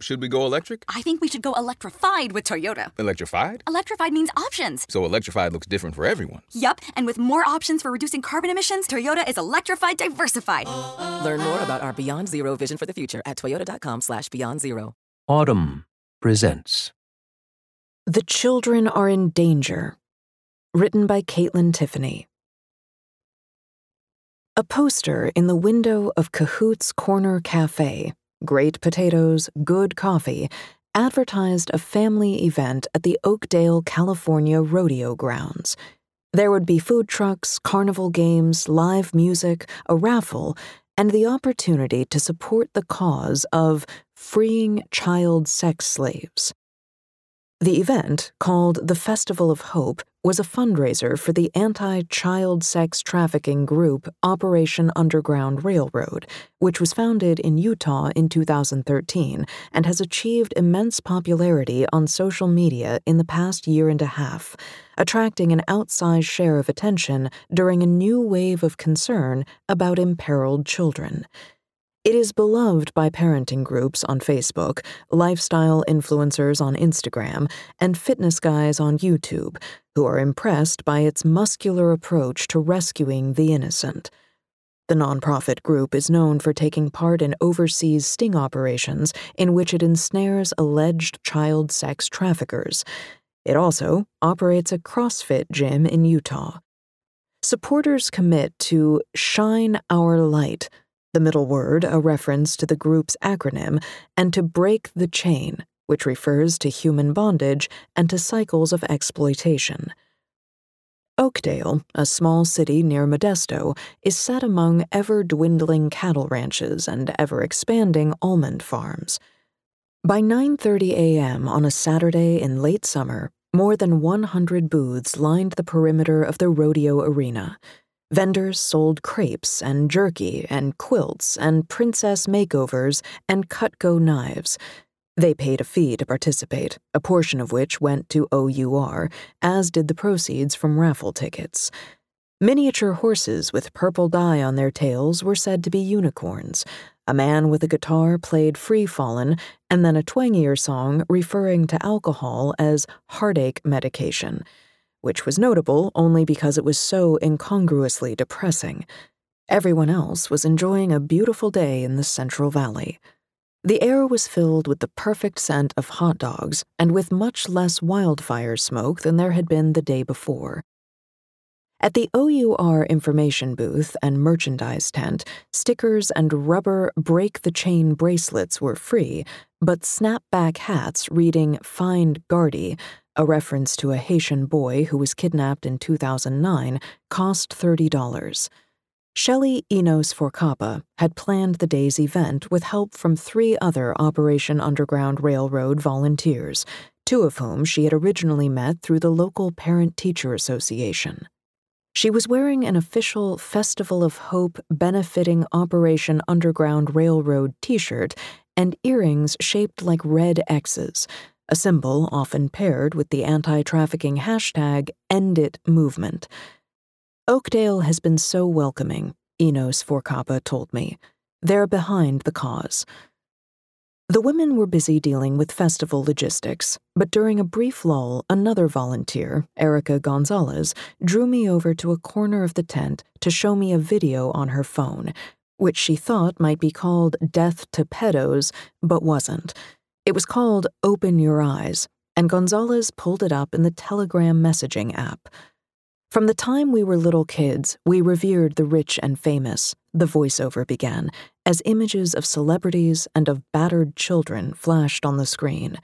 Should we go electric? I think we should go electrified with Toyota. Electrified? Electrified means options. So electrified looks different for everyone. Yup, and with more options for reducing carbon emissions, Toyota is electrified diversified. Learn more about our Beyond Zero vision for the future at toyota.com slash beyond zero. Audm presents The Children Are in Danger. Written by Kaitlyn Tiffany. A poster in the window of Cahoot's Corner Cafe, great potatoes, good coffee, advertised a family event at the Oakdale, California rodeo grounds. There would be food trucks, carnival games, live music, a raffle, and the opportunity to support the cause of freeing child sex slaves. The event, called the Festival of Hope, was a fundraiser for the anti child sex trafficking group Operation Underground Railroad, which was founded in Utah in 2013 and has achieved immense popularity on social media in the past year and a half, attracting an outsized share of attention during a new wave of concern about imperiled children. It is beloved by parenting groups on Facebook, lifestyle influencers on Instagram, and fitness guys on YouTube, who are impressed by its muscular approach to rescuing the innocent. The nonprofit group is known for taking part in overseas sting operations in which it ensnares alleged child sex traffickers. It also operates a CrossFit gym in Utah. Supporters commit to Shine Our Light the middle word a reference to the group's acronym, and to break the chain, which refers to human bondage and to cycles of exploitation. Oakdale, a small city near Modesto, is set among ever dwindling cattle ranches and ever expanding almond farms. By 9:30 a.m. on a Saturday in late summer, more than 100 booths lined the perimeter of the rodeo arena. Vendors sold crepes and jerky and quilts and princess makeovers and Cutco knives. They paid a fee to participate, a portion of which went to OUR, as did the proceeds from raffle tickets. Miniature horses with purple dye on their tails were said to be unicorns. A man with a guitar played Free Fallin', and then a twangier song referring to alcohol as heartache medication which was notable only because it was so incongruously depressing. Everyone else was enjoying a beautiful day in the Central Valley. The air was filled with the perfect scent of hot dogs and with much less wildfire smoke than there had been the day before. At the OUR information booth and merchandise tent, stickers and rubber break the chain bracelets were free, but snapback hats reading Find Gardy a reference to a Haitian boy who was kidnapped in 2009, cost $30. Shelley Enos Forcapa had planned the day's event with help from three other Operation Underground Railroad volunteers, two of whom she had originally met through the local Parent Teacher Association. She was wearing an official Festival of Hope benefiting Operation Underground Railroad t shirt and earrings shaped like red X's, a symbol often paired with the anti trafficking hashtag #EndIt movement. Oakdale has been so welcoming, Enos Forcapa told me. They're behind the cause. The women were busy dealing with festival logistics, but during a brief lull, another volunteer, Erica Gonzalez, drew me over to a corner of the tent to show me a video on her phone, which she thought might be called Death to Pedos, but wasn't. It was called Open Your Eyes, and Gonzalez pulled it up in the Telegram messaging app. From the time we were little kids, we revered the rich and famous, the voiceover began, as images of celebrities and of battered children flashed on the screen.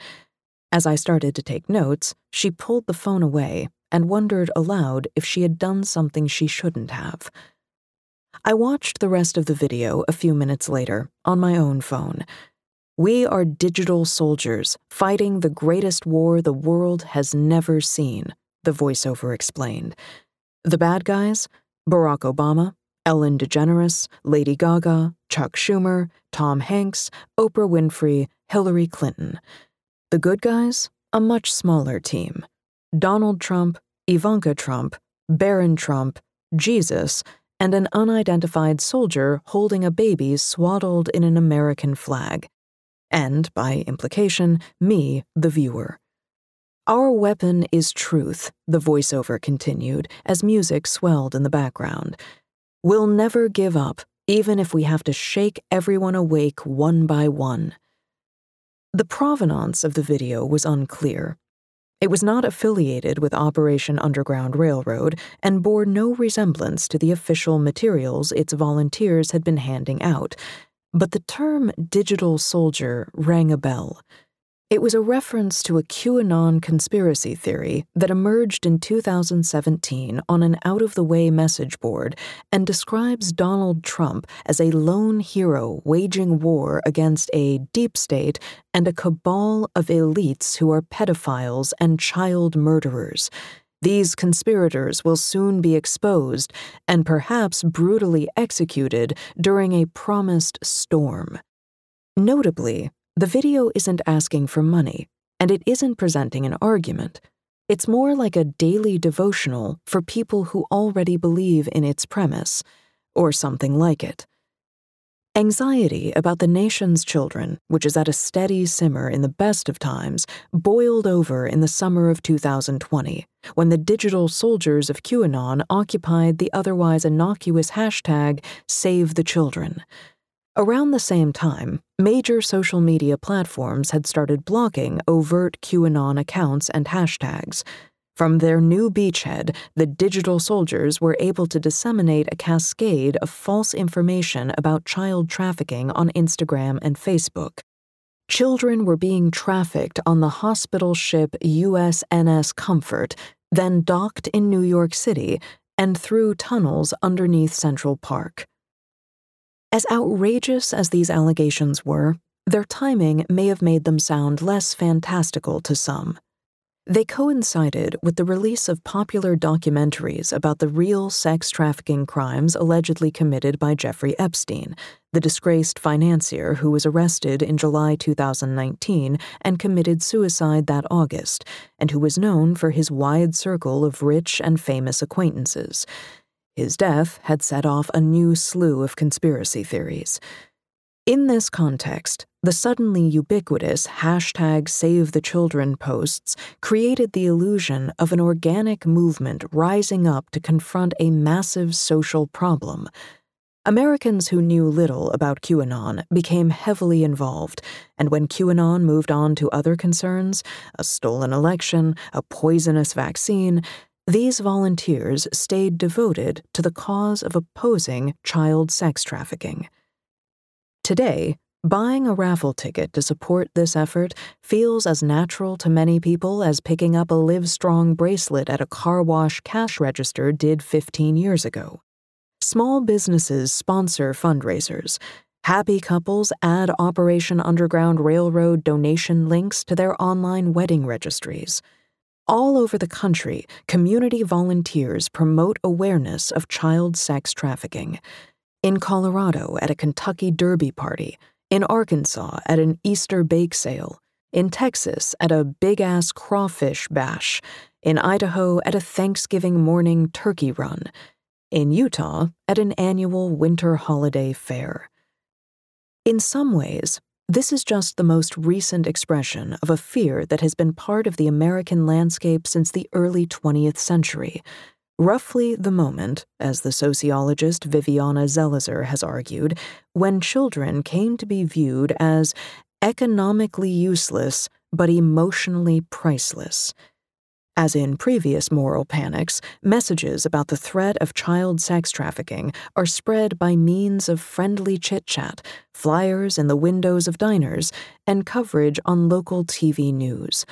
As I started to take notes, she pulled the phone away and wondered aloud if she had done something she shouldn't have. I watched the rest of the video a few minutes later on my own phone. We are digital soldiers fighting the greatest war the world has never seen, the voiceover explained. The bad guys? Barack Obama, Ellen DeGeneres, Lady Gaga, Chuck Schumer, Tom Hanks, Oprah Winfrey, Hillary Clinton. The good guys? A much smaller team. Donald Trump, Ivanka Trump, Barron Trump, Jesus, and an unidentified soldier holding a baby swaddled in an American flag. And, by implication, me, the viewer. Our weapon is truth, the voiceover continued as music swelled in the background. We'll never give up, even if we have to shake everyone awake one by one. The provenance of the video was unclear. It was not affiliated with Operation Underground Railroad and bore no resemblance to the official materials its volunteers had been handing out, but the term digital soldier rang a bell. It was a reference to a QAnon conspiracy theory that emerged in 2017 on an out of the way message board and describes Donald Trump as a lone hero waging war against a deep state and a cabal of elites who are pedophiles and child murderers. These conspirators will soon be exposed and perhaps brutally executed during a promised storm. Notably, the video isn't asking for money, and it isn't presenting an argument. It's more like a daily devotional for people who already believe in its premise, or something like it. Anxiety about the nation's children, which is at a steady simmer in the best of times, boiled over in the summer of 2020 when the digital soldiers of QAnon occupied the otherwise innocuous hashtag Save the Children. Around the same time, major social media platforms had started blocking overt QAnon accounts and hashtags. From their new beachhead, the digital soldiers were able to disseminate a cascade of false information about child trafficking on Instagram and Facebook. Children were being trafficked on the hospital ship USNS Comfort, then docked in New York City and through tunnels underneath Central Park. As outrageous as these allegations were, their timing may have made them sound less fantastical to some. They coincided with the release of popular documentaries about the real sex trafficking crimes allegedly committed by Jeffrey Epstein, the disgraced financier who was arrested in July 2019 and committed suicide that August, and who was known for his wide circle of rich and famous acquaintances. His death had set off a new slew of conspiracy theories. In this context, the suddenly ubiquitous hashtag Save the Children posts created the illusion of an organic movement rising up to confront a massive social problem. Americans who knew little about QAnon became heavily involved, and when QAnon moved on to other concerns a stolen election, a poisonous vaccine these volunteers stayed devoted to the cause of opposing child sex trafficking. Today, buying a raffle ticket to support this effort feels as natural to many people as picking up a Livestrong bracelet at a car wash cash register did 15 years ago. Small businesses sponsor fundraisers. Happy couples add Operation Underground Railroad donation links to their online wedding registries. All over the country, community volunteers promote awareness of child sex trafficking. In Colorado, at a Kentucky Derby party, in Arkansas, at an Easter bake sale, in Texas, at a big ass crawfish bash, in Idaho, at a Thanksgiving morning turkey run, in Utah, at an annual winter holiday fair. In some ways, this is just the most recent expression of a fear that has been part of the American landscape since the early 20th century, roughly the moment, as the sociologist Viviana Zelizer has argued, when children came to be viewed as economically useless but emotionally priceless. As in previous moral panics, messages about the threat of child sex trafficking are spread by means of friendly chit chat, flyers in the windows of diners, and coverage on local TV news.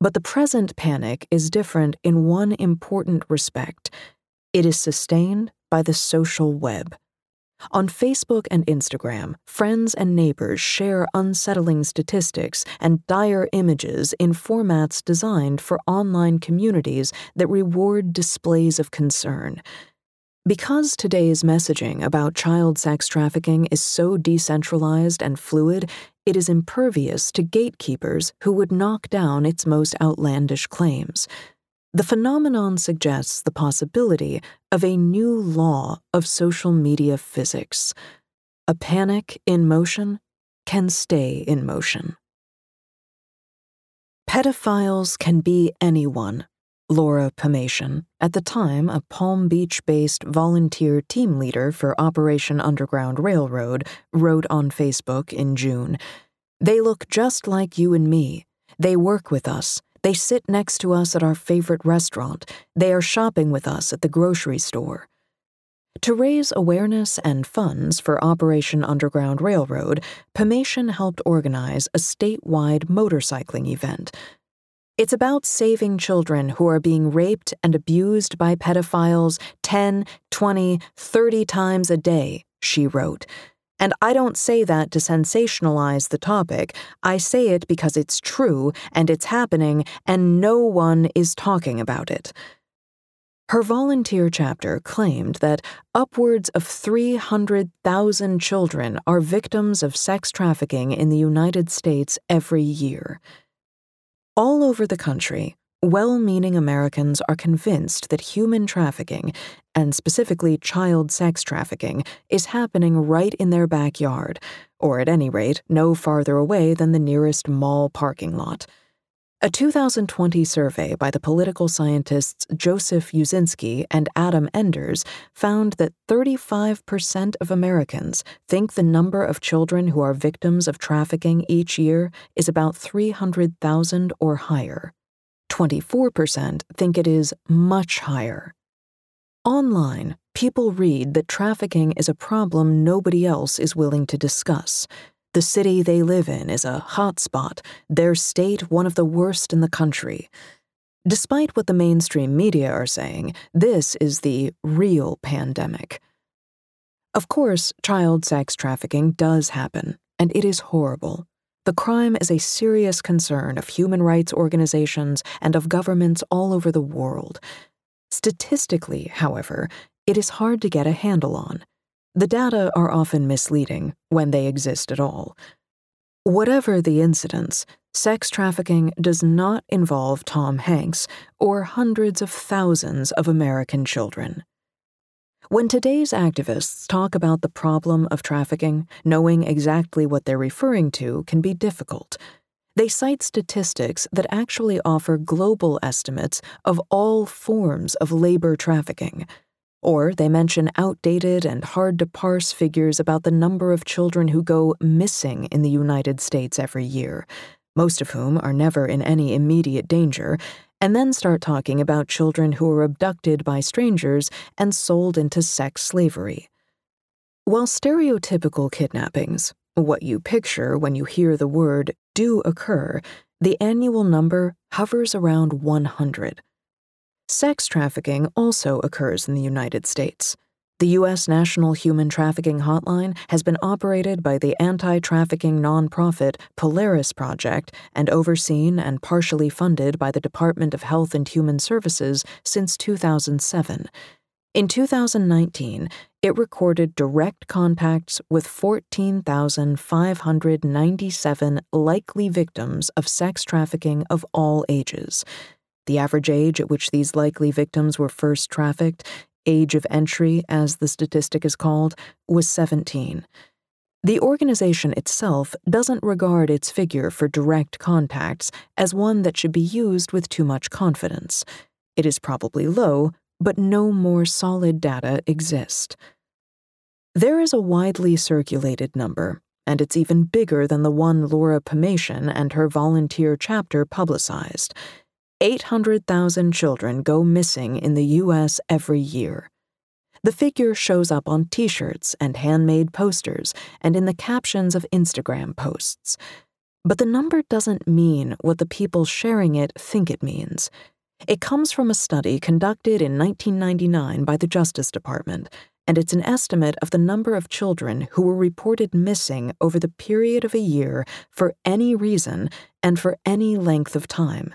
But the present panic is different in one important respect it is sustained by the social web. On Facebook and Instagram, friends and neighbors share unsettling statistics and dire images in formats designed for online communities that reward displays of concern. Because today's messaging about child sex trafficking is so decentralized and fluid, it is impervious to gatekeepers who would knock down its most outlandish claims. The phenomenon suggests the possibility of a new law of social media physics. A panic in motion can stay in motion. Pedophiles can be anyone, Laura Pamation, at the time a Palm Beach based volunteer team leader for Operation Underground Railroad, wrote on Facebook in June. They look just like you and me. They work with us. They sit next to us at our favorite restaurant. They are shopping with us at the grocery store. To raise awareness and funds for Operation Underground Railroad, Pamation helped organize a statewide motorcycling event. It's about saving children who are being raped and abused by pedophiles 10, 20, 30 times a day, she wrote. And I don't say that to sensationalize the topic. I say it because it's true and it's happening and no one is talking about it. Her volunteer chapter claimed that upwards of 300,000 children are victims of sex trafficking in the United States every year. All over the country, well meaning Americans are convinced that human trafficking, and specifically child sex trafficking, is happening right in their backyard, or at any rate, no farther away than the nearest mall parking lot. A 2020 survey by the political scientists Joseph Uscinski and Adam Enders found that 35% of Americans think the number of children who are victims of trafficking each year is about 300,000 or higher. 24% think it is much higher. Online, people read that trafficking is a problem nobody else is willing to discuss. The city they live in is a hotspot, their state one of the worst in the country. Despite what the mainstream media are saying, this is the real pandemic. Of course, child sex trafficking does happen, and it is horrible. The crime is a serious concern of human rights organizations and of governments all over the world. Statistically, however, it is hard to get a handle on. The data are often misleading when they exist at all. Whatever the incidents, sex trafficking does not involve Tom Hanks or hundreds of thousands of American children. When today's activists talk about the problem of trafficking, knowing exactly what they're referring to can be difficult. They cite statistics that actually offer global estimates of all forms of labor trafficking or they mention outdated and hard to parse figures about the number of children who go missing in the United States every year, most of whom are never in any immediate danger, and then start talking about children who are abducted by strangers and sold into sex slavery. While stereotypical kidnappings, what you picture when you hear the word, do occur, the annual number hovers around 100. Sex trafficking also occurs in the United States. The U.S. National Human Trafficking Hotline has been operated by the anti trafficking nonprofit Polaris Project and overseen and partially funded by the Department of Health and Human Services since 2007. In 2019, it recorded direct contacts with 14,597 likely victims of sex trafficking of all ages. The average age at which these likely victims were first trafficked, age of entry, as the statistic is called, was 17. The organization itself doesn't regard its figure for direct contacts as one that should be used with too much confidence. It is probably low, but no more solid data exist. There is a widely circulated number, and it's even bigger than the one Laura Pamation and her volunteer chapter publicized. 800,000 children go missing in the U.S. every year. The figure shows up on t shirts and handmade posters and in the captions of Instagram posts. But the number doesn't mean what the people sharing it think it means. It comes from a study conducted in 1999 by the Justice Department, and it's an estimate of the number of children who were reported missing over the period of a year for any reason and for any length of time.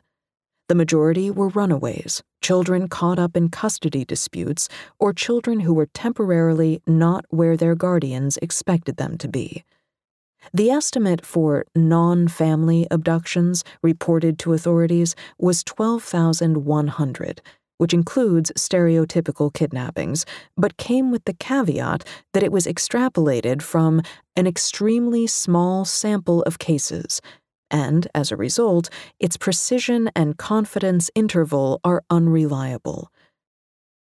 The majority were runaways, children caught up in custody disputes, or children who were temporarily not where their guardians expected them to be. The estimate for non family abductions reported to authorities was 12,100, which includes stereotypical kidnappings, but came with the caveat that it was extrapolated from an extremely small sample of cases, and as a result, its precision and confidence interval are unreliable.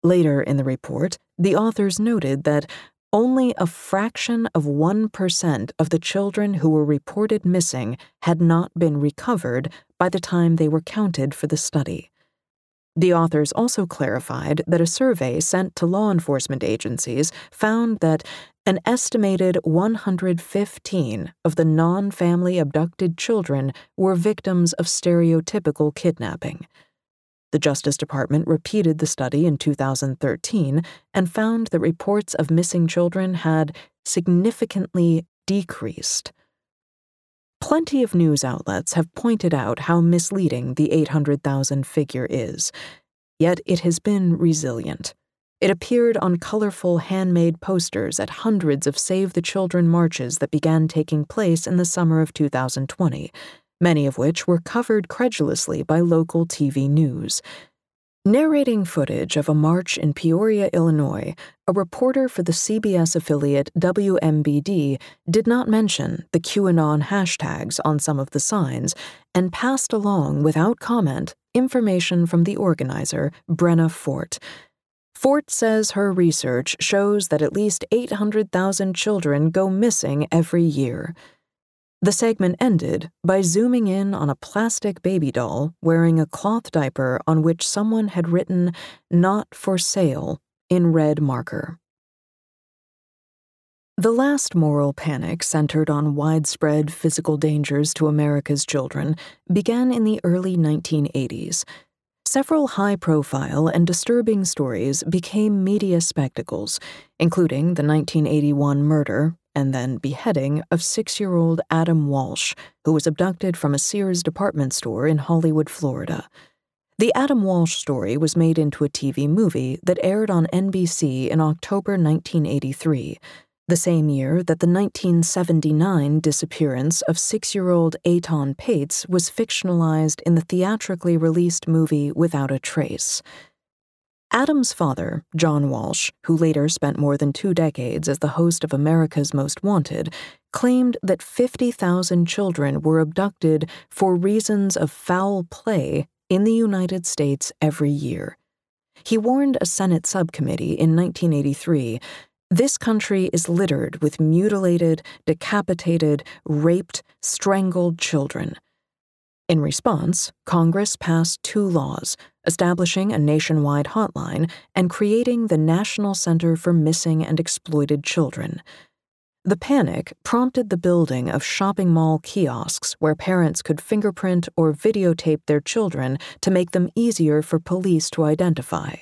Later in the report, the authors noted that only a fraction of 1% of the children who were reported missing had not been recovered by the time they were counted for the study. The authors also clarified that a survey sent to law enforcement agencies found that an estimated 115 of the non family abducted children were victims of stereotypical kidnapping. The Justice Department repeated the study in 2013 and found that reports of missing children had significantly decreased. Plenty of news outlets have pointed out how misleading the 800,000 figure is, yet it has been resilient. It appeared on colorful handmade posters at hundreds of Save the Children marches that began taking place in the summer of 2020, many of which were covered credulously by local TV news. Narrating footage of a march in Peoria, Illinois, a reporter for the CBS affiliate WMBD did not mention the QAnon hashtags on some of the signs and passed along without comment information from the organizer, Brenna Fort. Fort says her research shows that at least 800,000 children go missing every year. The segment ended by zooming in on a plastic baby doll wearing a cloth diaper on which someone had written, Not for sale, in red marker. The last moral panic centered on widespread physical dangers to America's children began in the early 1980s. Several high profile and disturbing stories became media spectacles, including the 1981 murder and then beheading of six year old Adam Walsh, who was abducted from a Sears department store in Hollywood, Florida. The Adam Walsh story was made into a TV movie that aired on NBC in October 1983, the same year that the 1979 disappearance of six year old Etan Patz was fictionalized in the theatrically released movie Without a Trace. Adam's father, John Walsh, who later spent more than two decades as the host of America's Most Wanted, claimed that 50,000 children were abducted for reasons of foul play in the United States every year. He warned a Senate subcommittee in 1983 this country is littered with mutilated, decapitated, raped, strangled children. In response, Congress passed two laws establishing a nationwide hotline and creating the National Center for Missing and Exploited Children. The panic prompted the building of shopping mall kiosks where parents could fingerprint or videotape their children to make them easier for police to identify.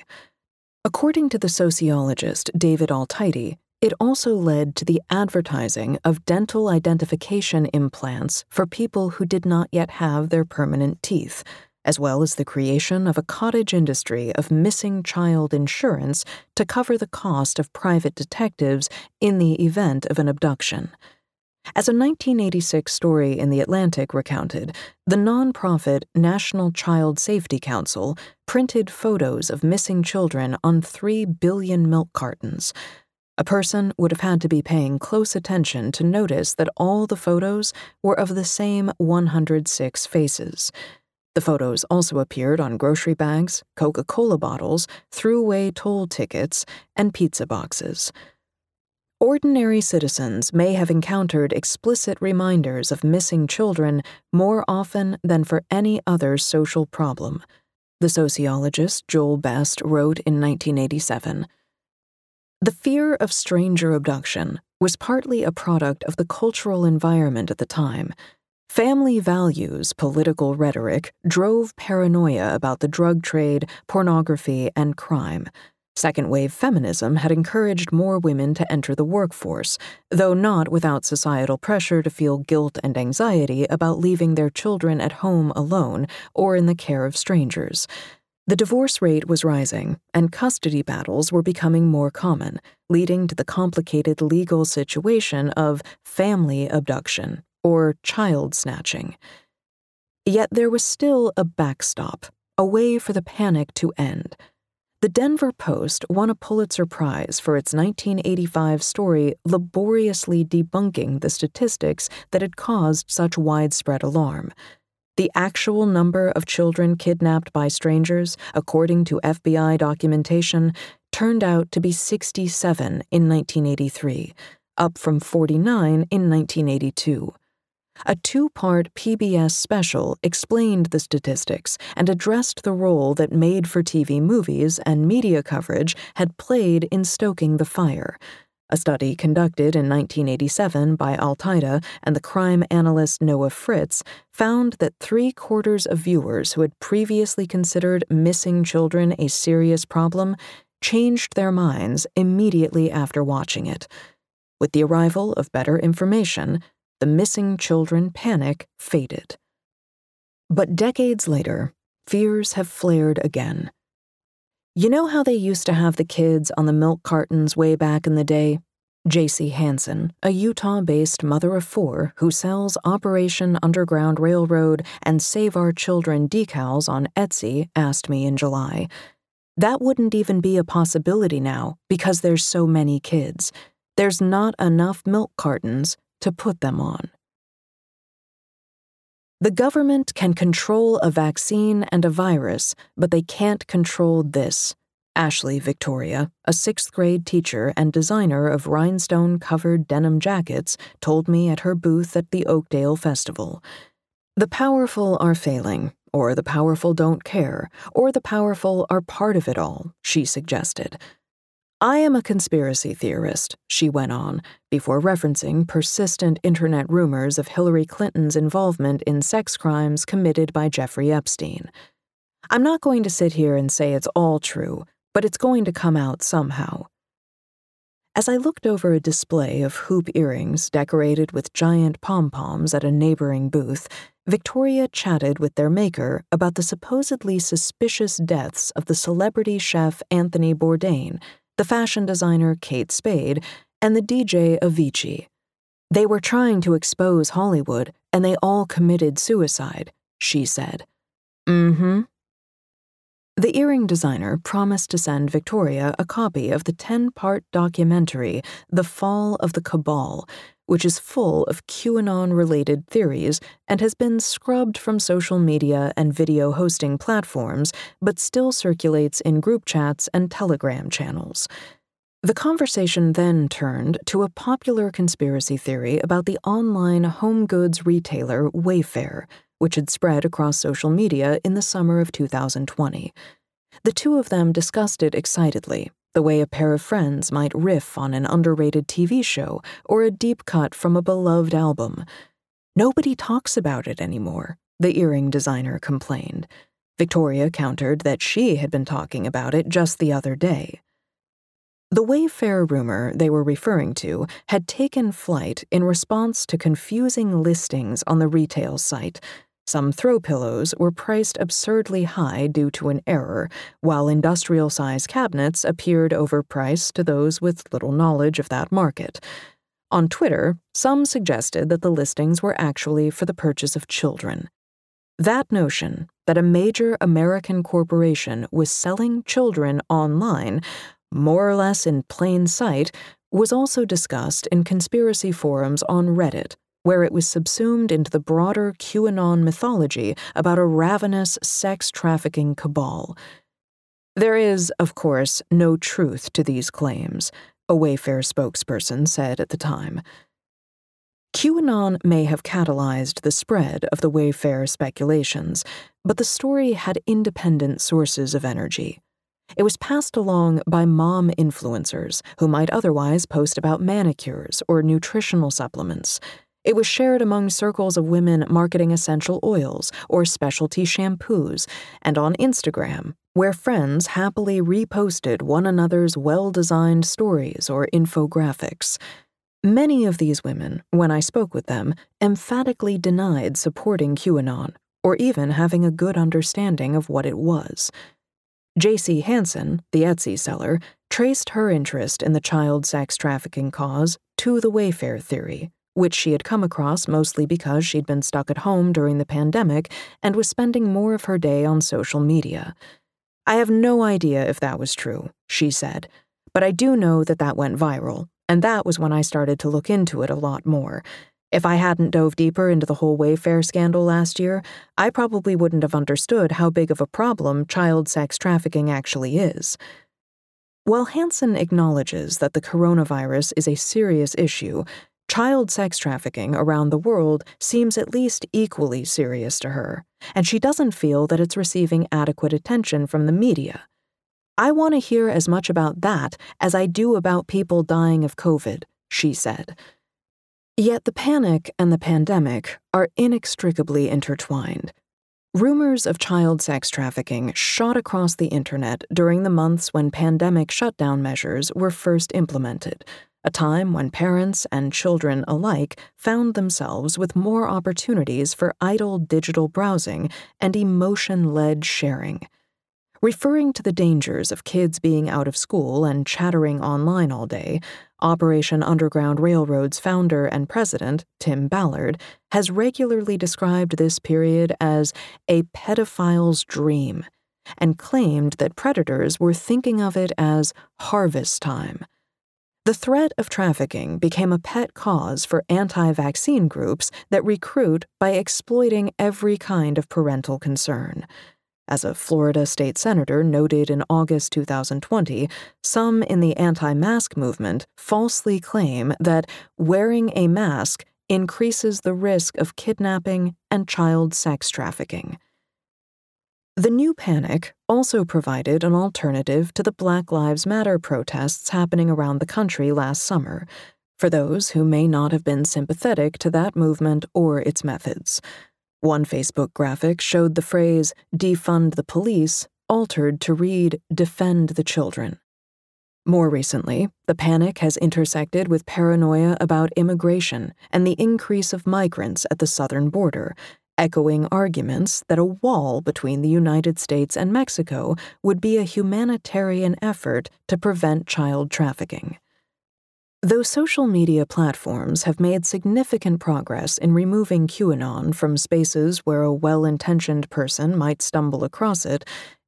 According to the sociologist David Altheide, it also led to the advertising of dental identification implants for people who did not yet have their permanent teeth, as well as the creation of a cottage industry of missing child insurance to cover the cost of private detectives in the event of an abduction. As a 1986 story in The Atlantic recounted, the nonprofit National Child Safety Council printed photos of missing children on 3 billion milk cartons. A person would have had to be paying close attention to notice that all the photos were of the same 106 faces. The photos also appeared on grocery bags, Coca Cola bottles, throughway toll tickets, and pizza boxes. Ordinary citizens may have encountered explicit reminders of missing children more often than for any other social problem. The sociologist Joel Best wrote in 1987 the fear of stranger abduction was partly a product of the cultural environment at the time. Family values political rhetoric drove paranoia about the drug trade, pornography, and crime. Second wave feminism had encouraged more women to enter the workforce, though not without societal pressure to feel guilt and anxiety about leaving their children at home alone or in the care of strangers. The divorce rate was rising, and custody battles were becoming more common, leading to the complicated legal situation of family abduction, or child snatching. Yet there was still a backstop, a way for the panic to end The Denver Post won a Pulitzer Prize for its 1985 story laboriously debunking the statistics that had caused such widespread alarm. The actual number of children kidnapped by strangers, according to FBI documentation, turned out to be 67 in 1983, up from 49 in 1982. A two part PBS special explained the statistics and addressed the role that made for TV movies and media coverage had played in stoking the fire. A study conducted in 1987 by Altheide and the crime analyst Noah Fritz found that three quarters of viewers who had previously considered missing children a serious problem changed their minds immediately after watching it. With the arrival of better information, the missing children panic faded. But decades later, fears have flared again. You know how they used to have the kids on the milk cartons way back in the day? J.C. Hansen, a Utah based mother of four who sells Operation Underground Railroad and Save Our Children decals on Etsy, asked me in July. That wouldn't even be a possibility now because there's so many kids. There's not enough milk cartons to put them on. The government can control a vaccine and a virus, but they can't control this. Ashley Victoria, a sixth grade teacher and designer of rhinestone covered denim jackets, told me at her booth at the Oakdale Festival. The powerful are failing, or the powerful don't care, or the powerful are part of it all, she suggested. I am a conspiracy theorist, she went on, before referencing persistent internet rumors of Hillary Clinton's involvement in sex crimes committed by Jeffrey Epstein. I'm not going to sit here and say it's all true, but it's going to come out somehow. As I looked over a display of hoop earrings decorated with giant pom poms at a neighboring booth, Victoria chatted with their maker about the supposedly suspicious deaths of the celebrity chef Anthony Bourdain the fashion designer Kate Spade, and the DJ Avicii. They were trying to expose Hollywood, and they all committed suicide, she said. Mm hmm. The earring designer promised to send Victoria a copy of the 10 part documentary, The Fall of the Cabal, which is full of QAnon related theories and has been scrubbed from social media and video hosting platforms, but still circulates in group chats and Telegram channels. The conversation then turned to a popular conspiracy theory about the online home goods retailer Wayfair, which had spread across social media in the summer of 2020. The two of them discussed it excitedly, the way a pair of friends might riff on an underrated TV show or a deep cut from a beloved album. Nobody talks about it anymore, the earring designer complained. Victoria countered that she had been talking about it just the other day. The Wayfair rumor they were referring to had taken flight in response to confusing listings on the retail site some throw pillows were priced absurdly high due to an error, while industrial size cabinets appeared overpriced to those with little knowledge of that market. On Twitter, some suggested that the listings were actually for the purchase of children. That notion that a major American corporation was selling children online, more or less in plain sight, was also discussed in conspiracy forums on Reddit where it was subsumed into the broader QAnon mythology about a ravenous sex trafficking cabal. There is, of course, no truth to these claims, a Wayfair spokesperson said at the time. QAnon may have catalyzed the spread of the Wayfair speculations, but the story had independent sources of energy. It was passed along by mom influencers who might otherwise post about manicures or nutritional supplements, it was shared among circles of women marketing essential oils or specialty shampoos, and on Instagram, where friends happily reposted one another's well designed stories or infographics. Many of these women, when I spoke with them, emphatically denied supporting QAnon or even having a good understanding of what it was. J.C. Hansen, the Etsy seller, traced her interest in the child sex trafficking cause to the Wayfair theory which she had come across mostly because she'd been stuck at home during the pandemic and was spending more of her day on social media. I have no idea if that was true, she said, but I do know that that went viral, and that was when I started to look into it a lot more. If I hadn't dove deeper into the whole Wayfair scandal last year, I probably wouldn't have understood how big of a problem child sex trafficking actually is. While Hansen acknowledges that the coronavirus is a serious issue, child sex trafficking around the world seems at least equally serious to her, and she doesn't feel that it's receiving adequate attention from the media. I want to hear as much about that as I do about people dying of COVID, she said. Yet the panic and the pandemic are inextricably intertwined. Rumors of child sex trafficking shot across the internet during the months when pandemic shutdown measures were first implemented, a time when parents and children alike found themselves with more opportunities for idle digital browsing and emotion led sharing. Referring to the dangers of kids being out of school and chattering online all day, Operation Underground Railroad's founder and president, Tim Ballard, has regularly described this period as a pedophile's dream and claimed that predators were thinking of it as harvest time. The threat of trafficking became a pet cause for anti vaccine groups that recruit by exploiting every kind of parental concern. As a Florida state senator noted in August 2020, some in the anti mask movement falsely claim that wearing a mask increases the risk of kidnapping and child sex trafficking. The new panic also provided an alternative to the Black Lives Matter protests happening around the country last summer, for those who may not have been sympathetic to that movement or its methods. One Facebook graphic showed the phrase, defund the police, altered to read, defend the children. More recently, the panic has intersected with paranoia about immigration and the increase of migrants at the southern border, echoing arguments that a wall between the United States and Mexico would be a humanitarian effort to prevent child trafficking. Though social media platforms have made significant progress in removing QAnon from spaces where a well intentioned person might stumble across it,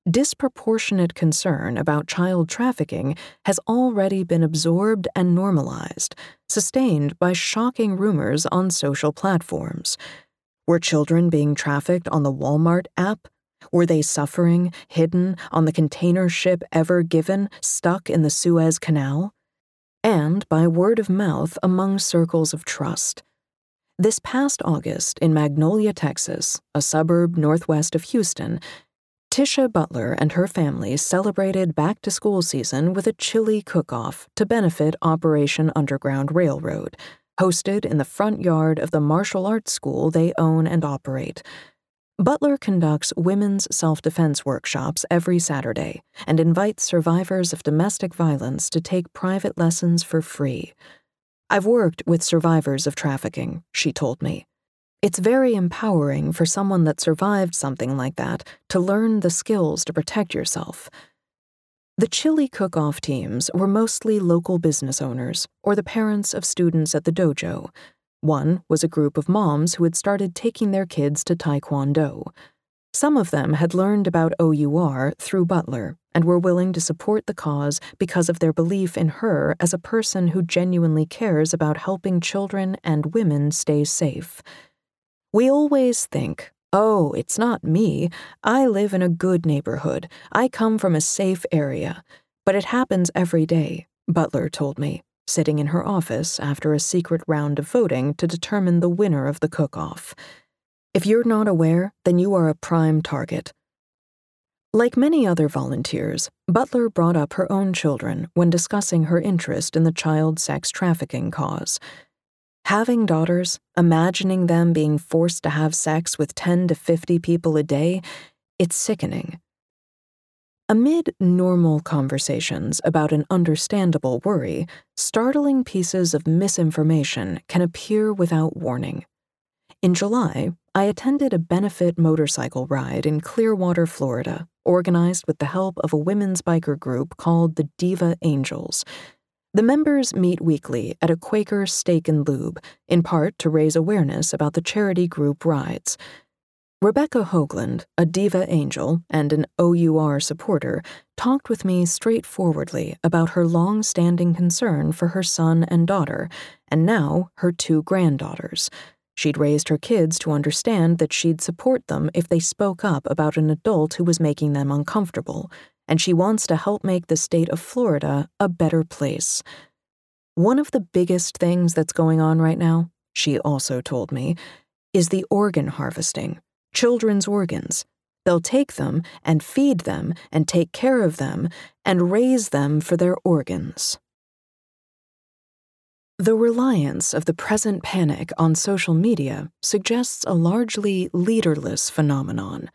disproportionate concern about child trafficking has already been absorbed and normalized, sustained by shocking rumors on social platforms. Were children being trafficked on the Walmart app? Were they suffering, hidden on the container ship Ever Given, stuck in the Suez Canal? and by word of mouth among circles of trust. This past August in Magnolia, Texas, a suburb northwest of Houston, Tisha Butler and her family celebrated back to school season with a chili cook off to benefit Operation Underground Railroad, hosted in the front yard of the martial arts school they own and operate. Butler conducts women's self defense workshops every Saturday and invites survivors of domestic violence to take private lessons for free. I've worked with survivors of trafficking, she told me. It's very empowering for someone that survived something like that to learn the skills to protect yourself. The chili cook off teams were mostly local business owners or the parents of students at the dojo one was a group of moms who had started taking their kids to Taekwondo. Some of them had learned about OUR through Butler and were willing to support the cause because of their belief in her as a person who genuinely cares about helping children and women stay safe. We always think, oh, it's not me. I live in a good neighborhood. I come from a safe area. But it happens every day, Butler told me sitting in her office after a secret round of voting to determine the winner of the cook off. If you're not aware, then you are a prime target. Like many other volunteers, Butler brought up her own children when discussing her interest in the child sex trafficking cause. Having daughters, imagining them being forced to have sex with 10 to 50 people a day, it's sickening. Amid normal conversations about an understandable worry, startling pieces of misinformation can appear without warning. In July, I attended a benefit motorcycle ride in Clearwater, Florida, organized with the help of a women's biker group called the Diva Angels. The members meet weekly at a Quaker steak and lube, in part to raise awareness about the charity group rides. Rebecca Hoagland, a diva angel and an OUR supporter, talked with me straightforwardly about her long standing concern for her son and daughter, and now her two granddaughters. She'd raised her kids to understand that she'd support them if they spoke up about an adult who was making them uncomfortable, and she wants to help make the state of Florida a better place. One of the biggest things that's going on right now, she also told me, is the organ harvesting children's organs. They'll take them and feed them and take care of them and raise them for their organs. The reliance of the present panic on social media suggests a largely leaderless phenomenon.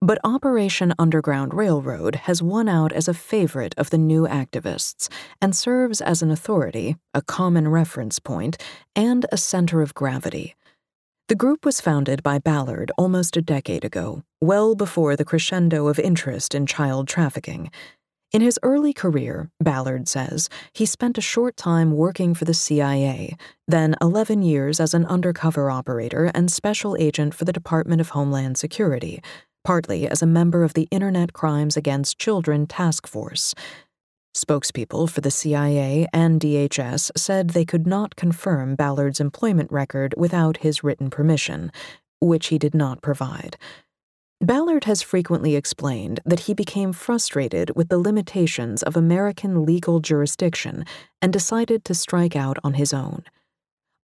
But Operation Underground Railroad has won out as a favorite of the new activists and serves as an authority, a common reference point, and a center of gravity. The group was founded by Ballard almost a decade ago, well before the crescendo of interest in child trafficking. In his early career, Ballard says, he spent a short time working for the CIA, then 11 years as an undercover operator and special agent for the Department of Homeland Security, partly as a member of the Internet Crimes Against Children Task Force. Spokespeople for the CIA and DHS said they could not confirm Ballard's employment record without his written permission, which he did not provide. Ballard has frequently explained that he became frustrated with the limitations of American legal jurisdiction and decided to strike out on his own.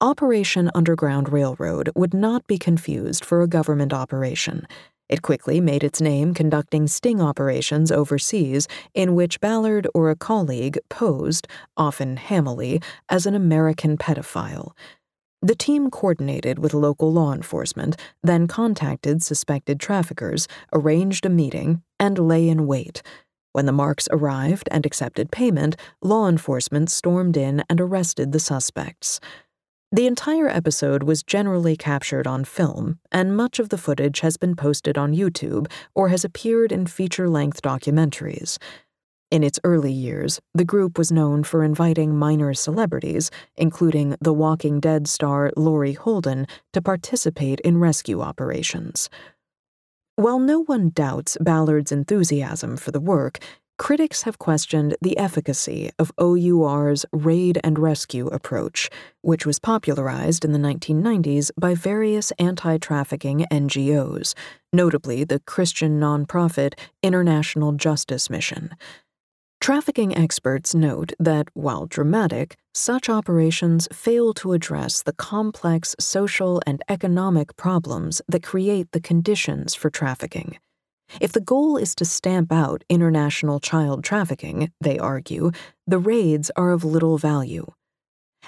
Operation Underground Railroad would not be confused for a government operation. It quickly made its name conducting sting operations overseas in which Ballard or a colleague posed, often hamily, as an American pedophile. The team coordinated with local law enforcement, then contacted suspected traffickers, arranged a meeting, and lay in wait. When the marks arrived and accepted payment, law enforcement stormed in and arrested the suspects. The entire episode was generally captured on film, and much of the footage has been posted on YouTube or has appeared in feature length documentaries. In its early years, the group was known for inviting minor celebrities, including The Walking Dead star Laurie Holden, to participate in rescue operations. While no one doubts Ballard's enthusiasm for the work, critics have questioned the efficacy of OUR's raid and rescue approach, which was popularized in the 1990s by various anti trafficking NGOs, notably the Christian nonprofit International Justice Mission. Trafficking experts note that, while dramatic, such operations fail to address the complex social and economic problems that create the conditions for trafficking. If the goal is to stamp out international child trafficking, they argue, the raids are of little value.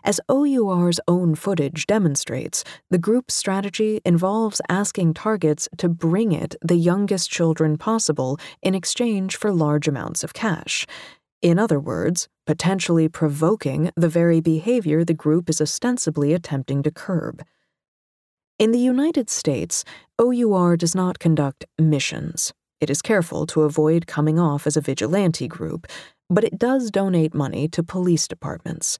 As OUR's own footage demonstrates, the group's strategy involves asking targets to bring it the youngest children possible in exchange for large amounts of cash. In other words, potentially provoking the very behavior the group is ostensibly attempting to curb. In the United States, OUR does not conduct missions. It is careful to avoid coming off as a vigilante group, but it does donate money to police departments.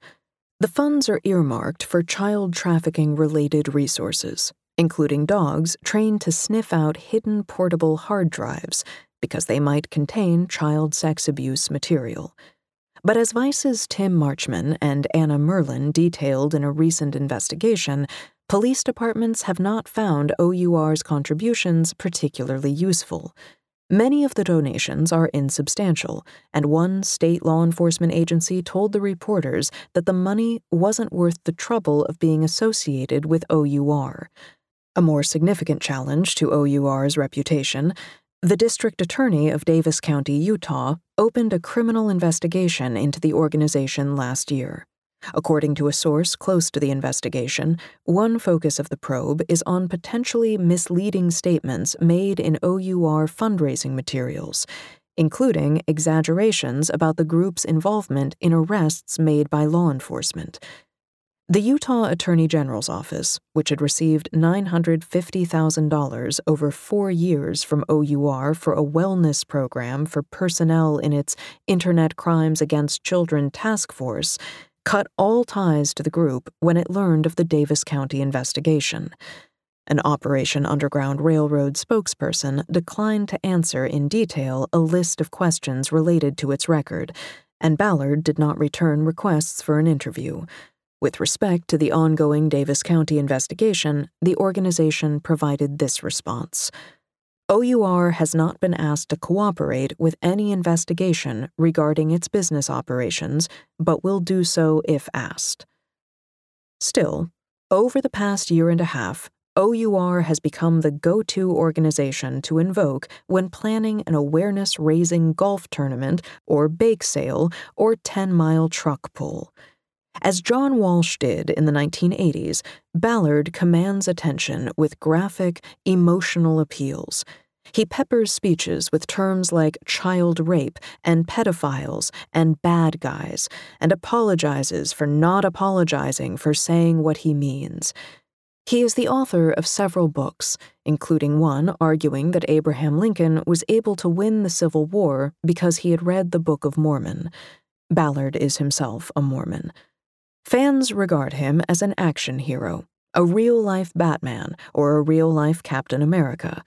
The funds are earmarked for child trafficking related resources, including dogs trained to sniff out hidden portable hard drives because they might contain child sex abuse material. But as Vice's Tim Marchman and Anna Merlan detailed in a recent investigation, police departments have not found OUR's contributions particularly useful. Many of the donations are insubstantial, and one state law enforcement agency told the reporters that the money wasn't worth the trouble of being associated with OUR. A more significant challenge to OUR's reputation the district attorney of Davis County, Utah, opened a criminal investigation into the organization last year. According to a source close to the investigation, one focus of the probe is on potentially misleading statements made in OUR fundraising materials, including exaggerations about the group's involvement in arrests made by law enforcement. The Utah Attorney General's office, which had received $950,000 over four years from OUR for a wellness program for personnel in its Internet Crimes Against Children task force, cut all ties to the group when it learned of the Davis County investigation. An Operation Underground Railroad spokesperson declined to answer in detail a list of questions related to its record, and Ballard did not return requests for an interview. With respect to the ongoing Davis County investigation, the organization provided this response. OUR has not been asked to cooperate with any investigation regarding its business operations, but will do so if asked. Still, over the past year and a half, OUR has become the go to organization to invoke when planning an awareness raising golf tournament or bake sale or 10 mile truck pull. As John Walsh did in the 1980s, Ballard commands attention with graphic, emotional appeals. He peppers speeches with terms like child rape and pedophiles and bad guys, and apologizes for not apologizing for saying what he means. He is the author of several books, including one arguing that Abraham Lincoln was able to win the Civil War because he had read the Book of Mormon. Ballard is himself a Mormon. Fans regard him as an action hero, a real life Batman, or a real life Captain America.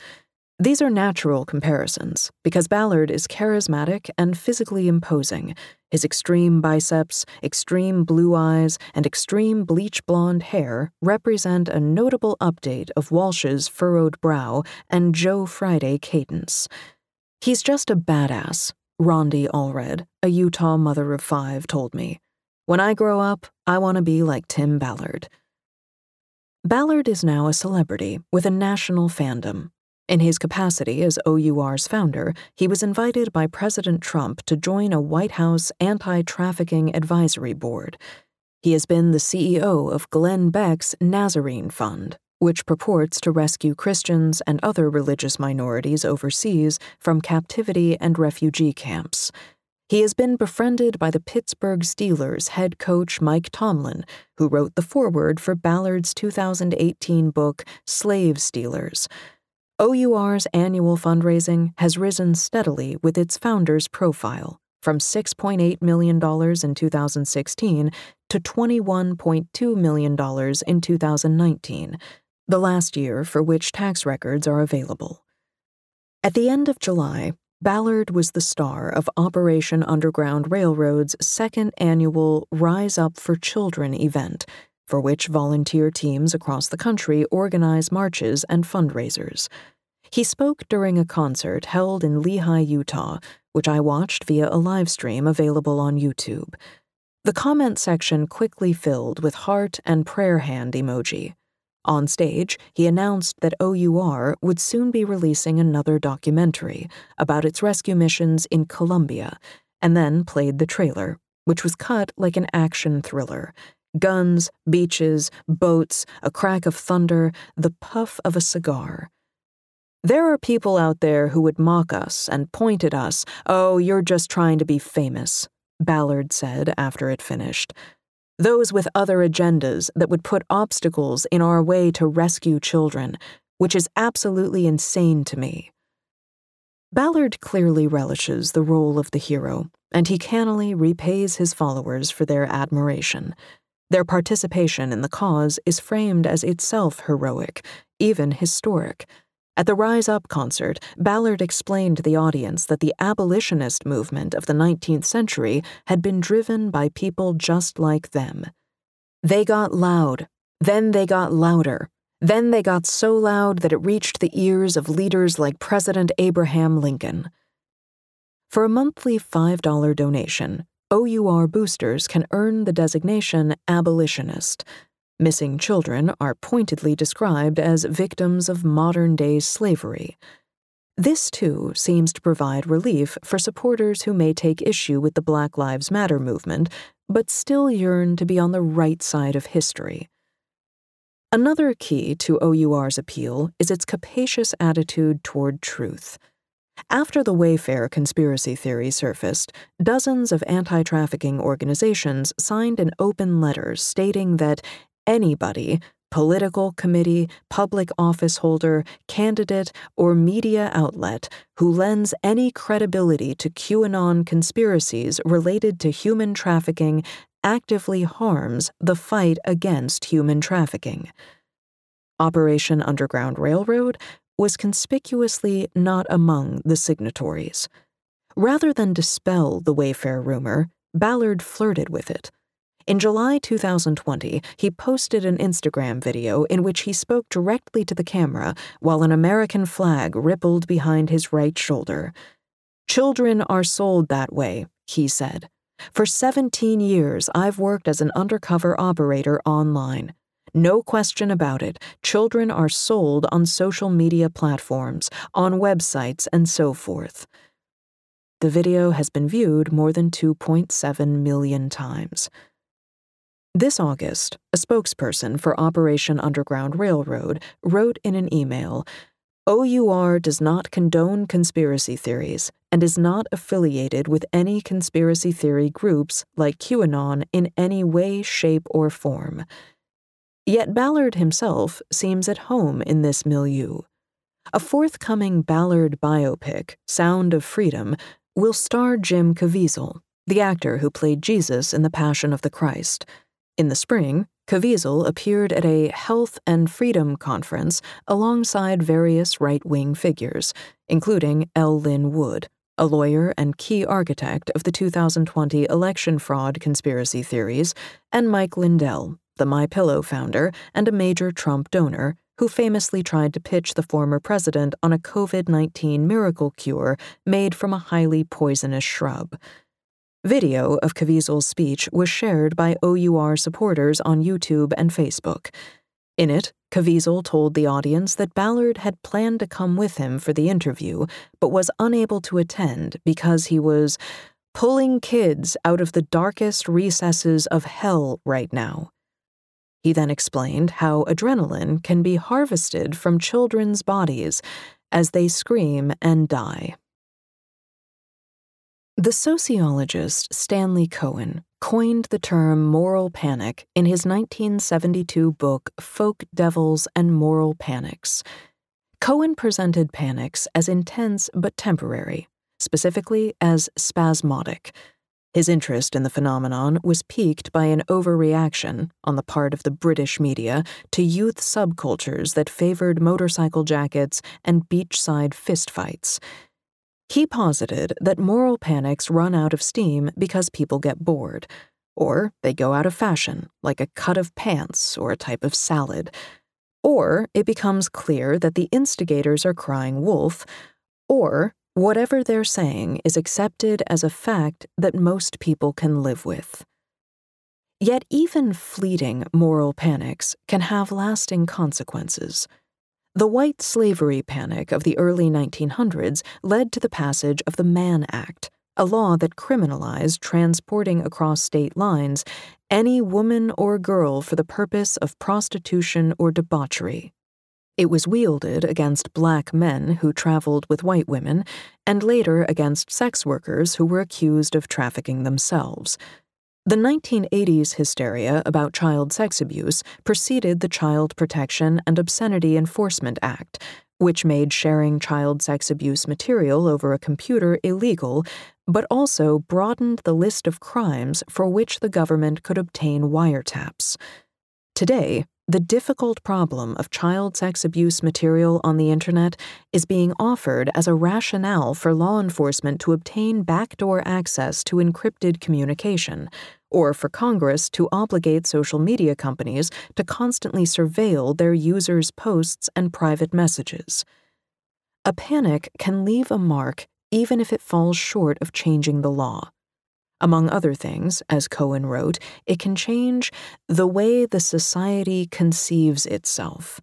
These are natural comparisons because Ballard is charismatic and physically imposing. His extreme biceps, extreme blue eyes, and extreme bleach blonde hair represent a notable update of Walsh's furrowed brow and Joe Friday cadence. He's just a badass, Rondi Allred, a Utah mother of five, told me. When I grow up, I want to be like Tim Ballard. Ballard is now a celebrity with a national fandom. In his capacity as OUR's founder, he was invited by President Trump to join a White House anti trafficking advisory board. He has been the CEO of Glenn Beck's Nazarene Fund, which purports to rescue Christians and other religious minorities overseas from captivity and refugee camps. He has been befriended by the Pittsburgh Steelers head coach Mike Tomlin, who wrote the foreword for Ballard's 2018 book, Slave Stealers. OUR's annual fundraising has risen steadily with its founder's profile, from $6.8 million in 2016 to $21.2 million in 2019, the last year for which tax records are available. At the end of July, Ballard was the star of Operation Underground Railroad's second annual Rise Up for Children event, for which volunteer teams across the country organize marches and fundraisers. He spoke during a concert held in Lehi, Utah, which I watched via a live stream available on YouTube. The comment section quickly filled with heart and prayer hand emoji. On stage, he announced that OUR would soon be releasing another documentary about its rescue missions in Colombia, and then played the trailer, which was cut like an action thriller. Guns, beaches, boats, a crack of thunder, the puff of a cigar. There are people out there who would mock us and point at us, oh, you're just trying to be famous, Ballard said after it finished those with other agendas that would put obstacles in our way to rescue children, which is absolutely insane to me. Ballard clearly relishes the role of the hero, and he cannily repays his followers for their admiration. Their participation in the cause is framed as itself heroic, even historic at the Rise Up concert, Ballard explained to the audience that the abolitionist movement of the 19th century had been driven by people just like them. They got loud, then they got louder, then they got so loud that it reached the ears of leaders like President Abraham Lincoln. For a monthly $5 donation, OUR boosters can earn the designation abolitionist Missing children are pointedly described as victims of modern day slavery. This, too, seems to provide relief for supporters who may take issue with the Black Lives Matter movement, but still yearn to be on the right side of history. Another key to OUR's appeal is its capacious attitude toward truth. After the Wayfair conspiracy theory surfaced, dozens of anti trafficking organizations signed an open letter stating that anybody, political committee, public office holder, candidate, or media outlet who lends any credibility to QAnon conspiracies related to human trafficking actively harms the fight against human trafficking. Operation Underground Railroad, was conspicuously not among the signatories. Rather than dispel the Wayfair rumor, Ballard flirted with it. In July 2020, he posted an Instagram video in which he spoke directly to the camera while an American flag rippled behind his right shoulder. Children are sold that way, he said. For 17 years, I've worked as an undercover operator online. No question about it, children are sold on social media platforms, on websites, and so forth. The video has been viewed more than 2.7 million times. This August, a spokesperson for Operation Underground Railroad wrote in an email OUR does not condone conspiracy theories and is not affiliated with any conspiracy theory groups like QAnon in any way, shape, or form. Yet Ballard himself seems at home in this milieu. A forthcoming Ballard biopic, Sound of Freedom, will star Jim Caviezel, the actor who played Jesus in The Passion of the Christ. In the spring, Caviezel appeared at a health and freedom conference alongside various right wing figures, including L. Lin Wood, a lawyer and key architect of the 2020 election fraud conspiracy theories, and Mike Lindell, the My Pillow founder and a major Trump donor, who famously tried to pitch the former president on a COVID 19 miracle cure made from a highly poisonous shrub. Video of Caviezel's speech was shared by OUR supporters on YouTube and Facebook. In it, Caviezel told the audience that Ballard had planned to come with him for the interview, but was unable to attend because he was pulling kids out of the darkest recesses of hell right now. He then explained how adrenaline can be harvested from children's bodies as they scream and die. The sociologist Stanley Cohen coined the term moral panic in his 1972 book Folk Devils and Moral Panics. Cohen presented panics as intense but temporary, specifically as spasmodic. His interest in the phenomenon was piqued by an overreaction on the part of the British media to youth subcultures that favored motorcycle jackets and beachside fistfights he posited that moral panics run out of steam because people get bored, or they go out of fashion, like a cut of pants or a type of salad, or it becomes clear that the instigators are crying wolf, or whatever they're saying is accepted as a fact that most people can live with. Yet, even fleeting moral panics can have lasting consequences. The white slavery panic of the early 1900s led to the passage of the Mann Act, a law that criminalized transporting across state lines any woman or girl for the purpose of prostitution or debauchery. It was wielded against black men who traveled with white women, and later against sex workers who were accused of trafficking themselves. The 1980s hysteria about child sex abuse preceded the Child Protection and Obscenity Enforcement Act, which made sharing child sex abuse material over a computer illegal, but also broadened the list of crimes for which the government could obtain wiretaps. Today, the difficult problem of child sex abuse material on the internet is being offered as a rationale for law enforcement to obtain backdoor access to encrypted communication, or for Congress to obligate social media companies to constantly surveil their users' posts and private messages. A panic can leave a mark even if it falls short of changing the law. Among other things, as Cohen wrote, it can change the way the society conceives itself.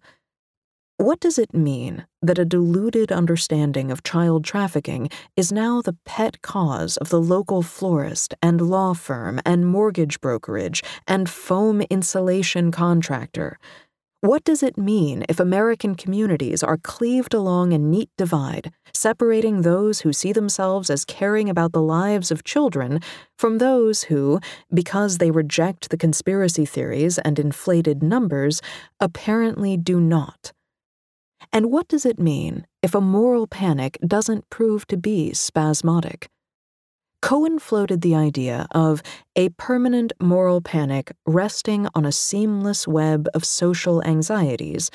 What does it mean that a diluted understanding of child trafficking is now the pet cause of the local florist and law firm and mortgage brokerage and foam insulation contractor? What does it mean if American communities are cleaved along a neat divide, separating those who see themselves as caring about the lives of children from those who, because they reject the conspiracy theories and inflated numbers, apparently do not? And what does it mean if a moral panic doesn't prove to be spasmodic? Cohen floated the idea of a permanent moral panic resting on a seamless web of social anxieties,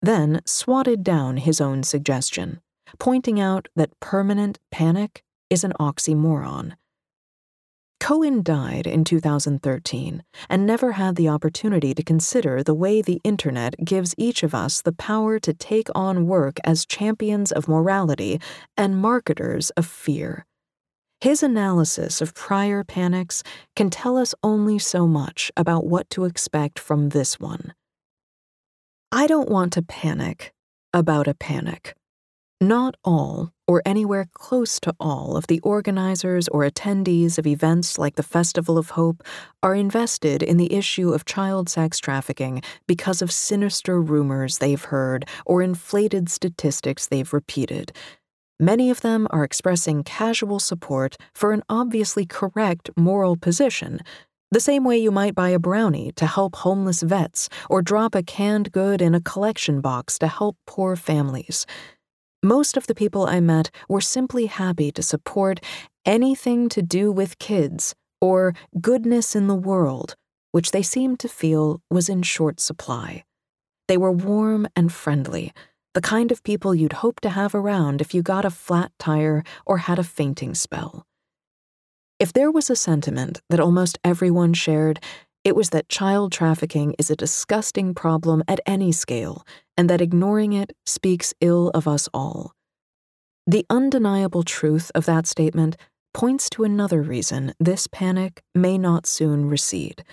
then swatted down his own suggestion, pointing out that permanent panic is an oxymoron. Cohen died in 2013 and never had the opportunity to consider the way the internet gives each of us the power to take on work as champions of morality and marketers of fear. His analysis of prior panics can tell us only so much about what to expect from this one. I don't want to panic about a panic. Not all, or anywhere close to all, of the organizers or attendees of events like the Festival of Hope are invested in the issue of child sex trafficking because of sinister rumors they've heard or inflated statistics they've repeated. Many of them are expressing casual support for an obviously correct moral position, the same way you might buy a brownie to help homeless vets or drop a canned good in a collection box to help poor families. Most of the people I met were simply happy to support anything to do with kids or goodness in the world, which they seemed to feel was in short supply. They were warm and friendly, the kind of people you'd hope to have around if you got a flat tire or had a fainting spell. If there was a sentiment that almost everyone shared, it was that child trafficking is a disgusting problem at any scale, and that ignoring it speaks ill of us all. The undeniable truth of that statement points to another reason this panic may not soon recede.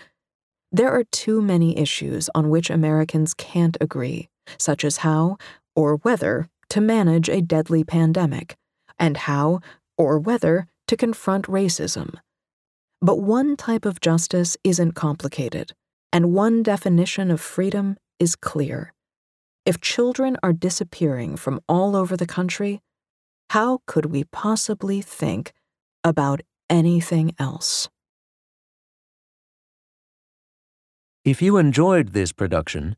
There are too many issues on which Americans can't agree, such as how, or whether, to manage a deadly pandemic, and how, or whether, to confront racism. But one type of justice isn't complicated, and one definition of freedom is clear. If children are disappearing from all over the country, how could we possibly think about anything else? If you enjoyed this production,